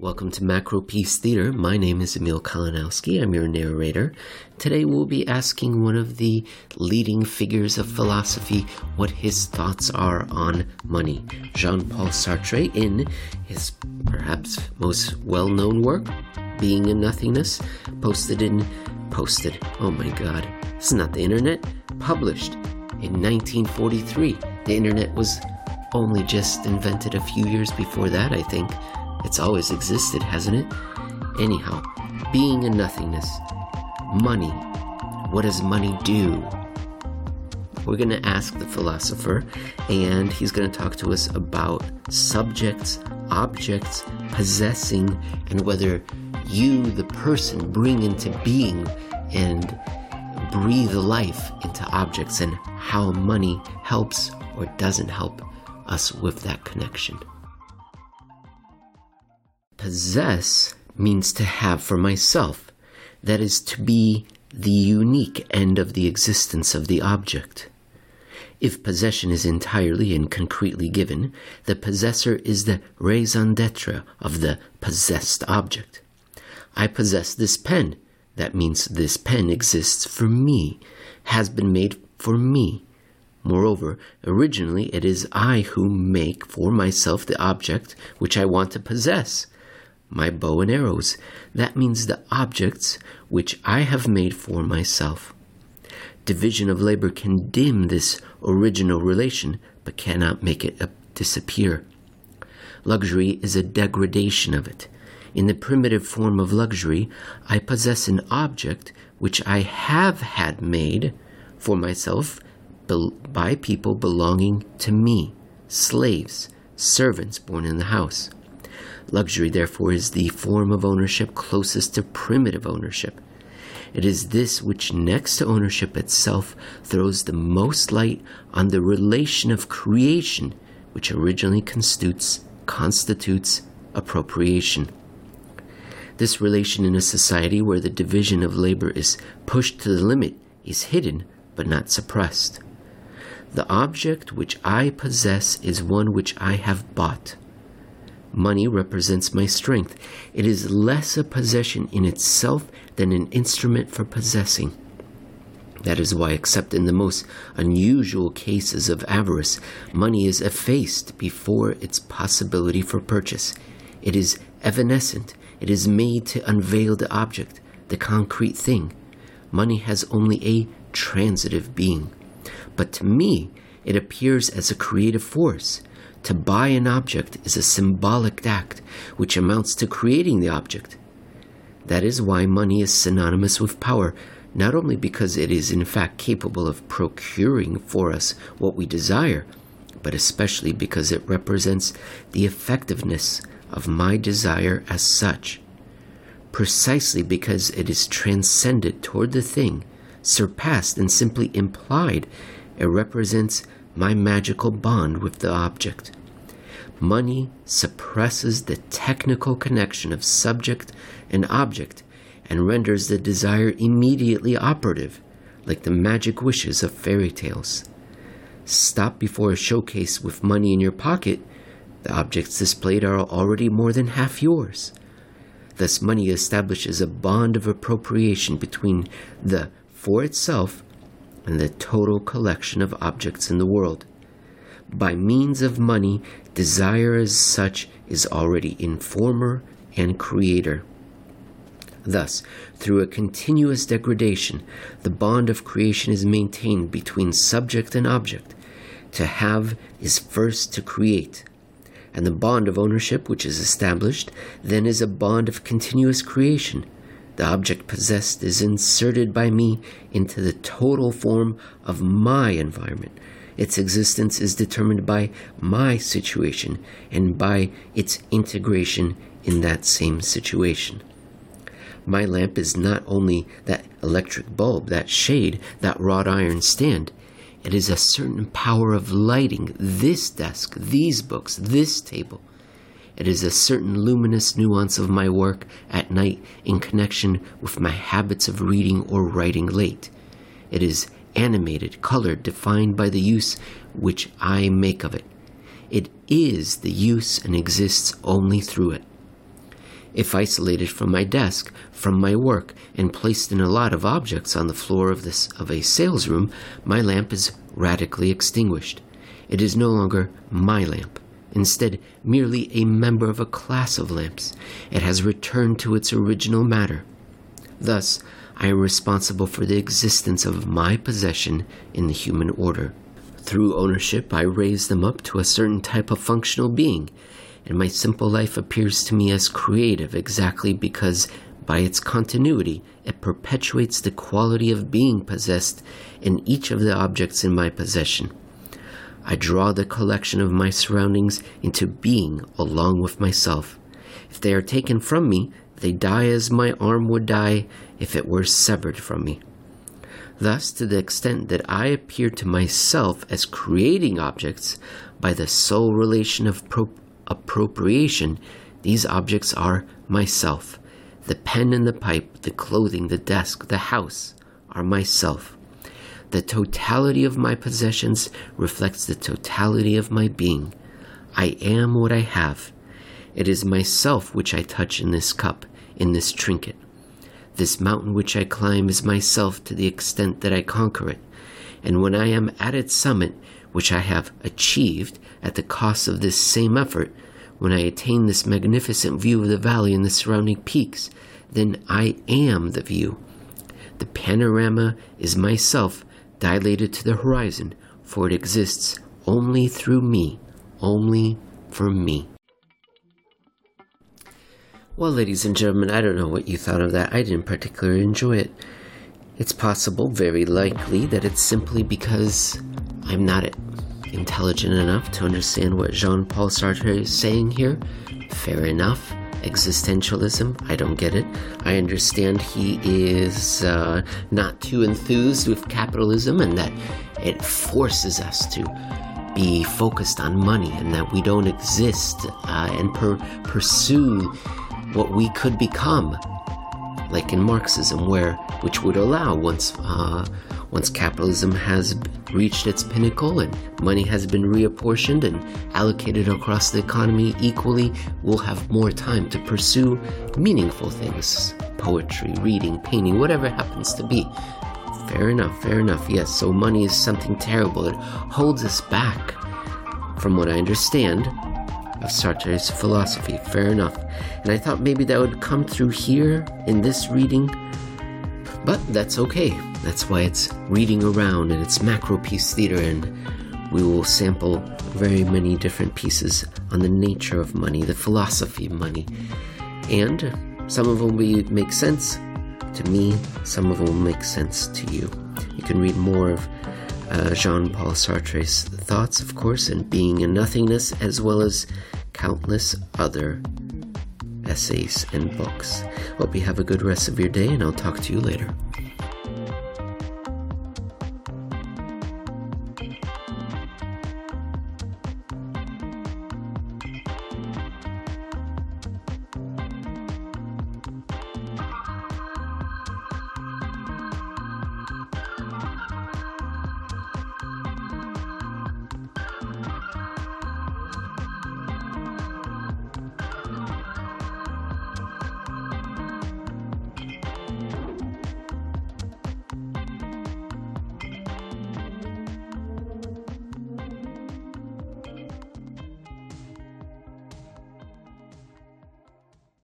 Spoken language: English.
Welcome to Macropiece Theater. My name is Emil Kalinowski. I'm your narrator. Today we'll be asking one of the leading figures of philosophy what his thoughts are on money. Jean Paul Sartre, in his perhaps most well known work, Being and Nothingness, posted in. posted. Oh my god. Is not the internet. Published in 1943. The internet was only just invented a few years before that, I think. It's always existed, hasn't it? Anyhow, being a nothingness. Money. What does money do? We're going to ask the philosopher, and he's going to talk to us about subjects, objects, possessing, and whether you, the person, bring into being and breathe life into objects, and how money helps or doesn't help us with that connection. Possess means to have for myself, that is, to be the unique end of the existence of the object. If possession is entirely and concretely given, the possessor is the raison d'etre of the possessed object. I possess this pen. That means this pen exists for me, has been made for me. Moreover, originally it is I who make for myself the object which I want to possess my bow and arrows. That means the objects which I have made for myself. Division of labor can dim this original relation, but cannot make it disappear. Luxury is a degradation of it. In the primitive form of luxury, I possess an object which I have had made for myself by people belonging to me, slaves, servants born in the house. Luxury, therefore, is the form of ownership closest to primitive ownership. It is this which, next to ownership itself, throws the most light on the relation of creation, which originally constitutes, constitutes appropriation. This relation in a society where the division of labor is pushed to the limit is hidden but not suppressed. The object which I possess is one which I have bought. Money represents my strength. It is less a possession in itself than an instrument for possessing. That is why, except in the most unusual cases of avarice, money is effaced before its possibility for purchase. It is evanescent. It is made to unveil the object, the concrete thing. Money has only a transitive being. But to me, it appears as a creative force. To buy an object is a symbolic act which amounts to creating the object. That is why money is synonymous with power, not only because it is in fact capable of procuring for us what we desire, but especially because it represents the effectiveness of my desire as such. Precisely because it is transcended toward the thing, surpassed and simply implied, it represents my magical bond with the object. Money suppresses the technical connection of subject and object and renders the desire immediately operative, like the magic wishes of fairy tales. Stop before a showcase with money in your pocket, the objects displayed are already more than half yours. Thus, money establishes a bond of appropriation between the for itself and the total collection of objects in the world. By means of money, desire as such is already informer and creator. Thus, through a continuous degradation, the bond of creation is maintained between subject and object. To have is first to create. And the bond of ownership, which is established, then is a bond of continuous creation the object possessed is inserted by me into the total form of my environment. Its existence is determined by my situation and by its integration in that same situation. My lamp is not only that electric bulb, that shade, that wrought iron stand. It is a certain power of lighting this desk, these books, this table, it is a certain luminous nuance of my work at night in connection with my habits of reading or writing late. It is animated, colored, defined by the use which I make of it. It is the use and exists only through it. If isolated from my desk, from my work, and placed in a lot of objects on the floor of, this, of a sales room, my lamp is radically extinguished. It is no longer my lamp, instead, merely a member of a class of lamps. It has returned to its original matter. Thus, I am responsible for the existence of my possession in the human order. Through ownership, I raise them up to a certain type of functional being, and my simple life appears to me as creative exactly because, by its continuity, it perpetuates the quality of being possessed in each of the objects in my possession. I draw the collection of my surroundings into being along with myself. If they are taken from me, they die as my arm would die if it were severed from me. Thus, to the extent that I appear to myself as creating objects by the sole relation of pro- appropriation, these objects are myself. The pen and the pipe, the clothing, the desk, the house are myself. The totality of my possessions reflects the totality of my being. I am what I have. It is myself which I touch in this cup, in this trinket. This mountain which I climb is myself to the extent that I conquer it. And when I am at its summit, which I have achieved at the cost of this same effort, when I attain this magnificent view of the valley and the surrounding peaks, then I am the view. The panorama is myself dilated to the horizon, for it exists only through me, only for me. Well, ladies and gentlemen, I don't know what you thought of that. I didn't particularly enjoy it. It's possible, very likely, that it's simply because I'm not intelligent enough to understand what Jean Paul Sartre is saying here. Fair enough. Existentialism, I don't get it. I understand he is uh, not too enthused with capitalism and that it forces us to be focused on money and that we don't exist uh, and per- pursue what we could become like in Marxism, where which would allow once uh, once capitalism has reached its pinnacle and money has been reapportioned and allocated across the economy equally, we'll have more time to pursue meaningful things poetry, reading, painting, whatever happens to be. Fair enough, fair enough, yes. So money is something terrible. It holds us back, from what I understand, of Sartre's philosophy. Fair enough. And I thought maybe that would come through here in this reading, but that's okay. That's why it's reading around and it's macropiece theater, and we will sample very many different pieces on the nature of money, the philosophy of money. And some of them will make sense to me, some of them will make sense to you. You can read more of uh, Jean Paul Sartre's thoughts, of course, and Being and Nothingness, as well as countless other essays and books. Hope you have a good rest of your day, and I'll talk to you later.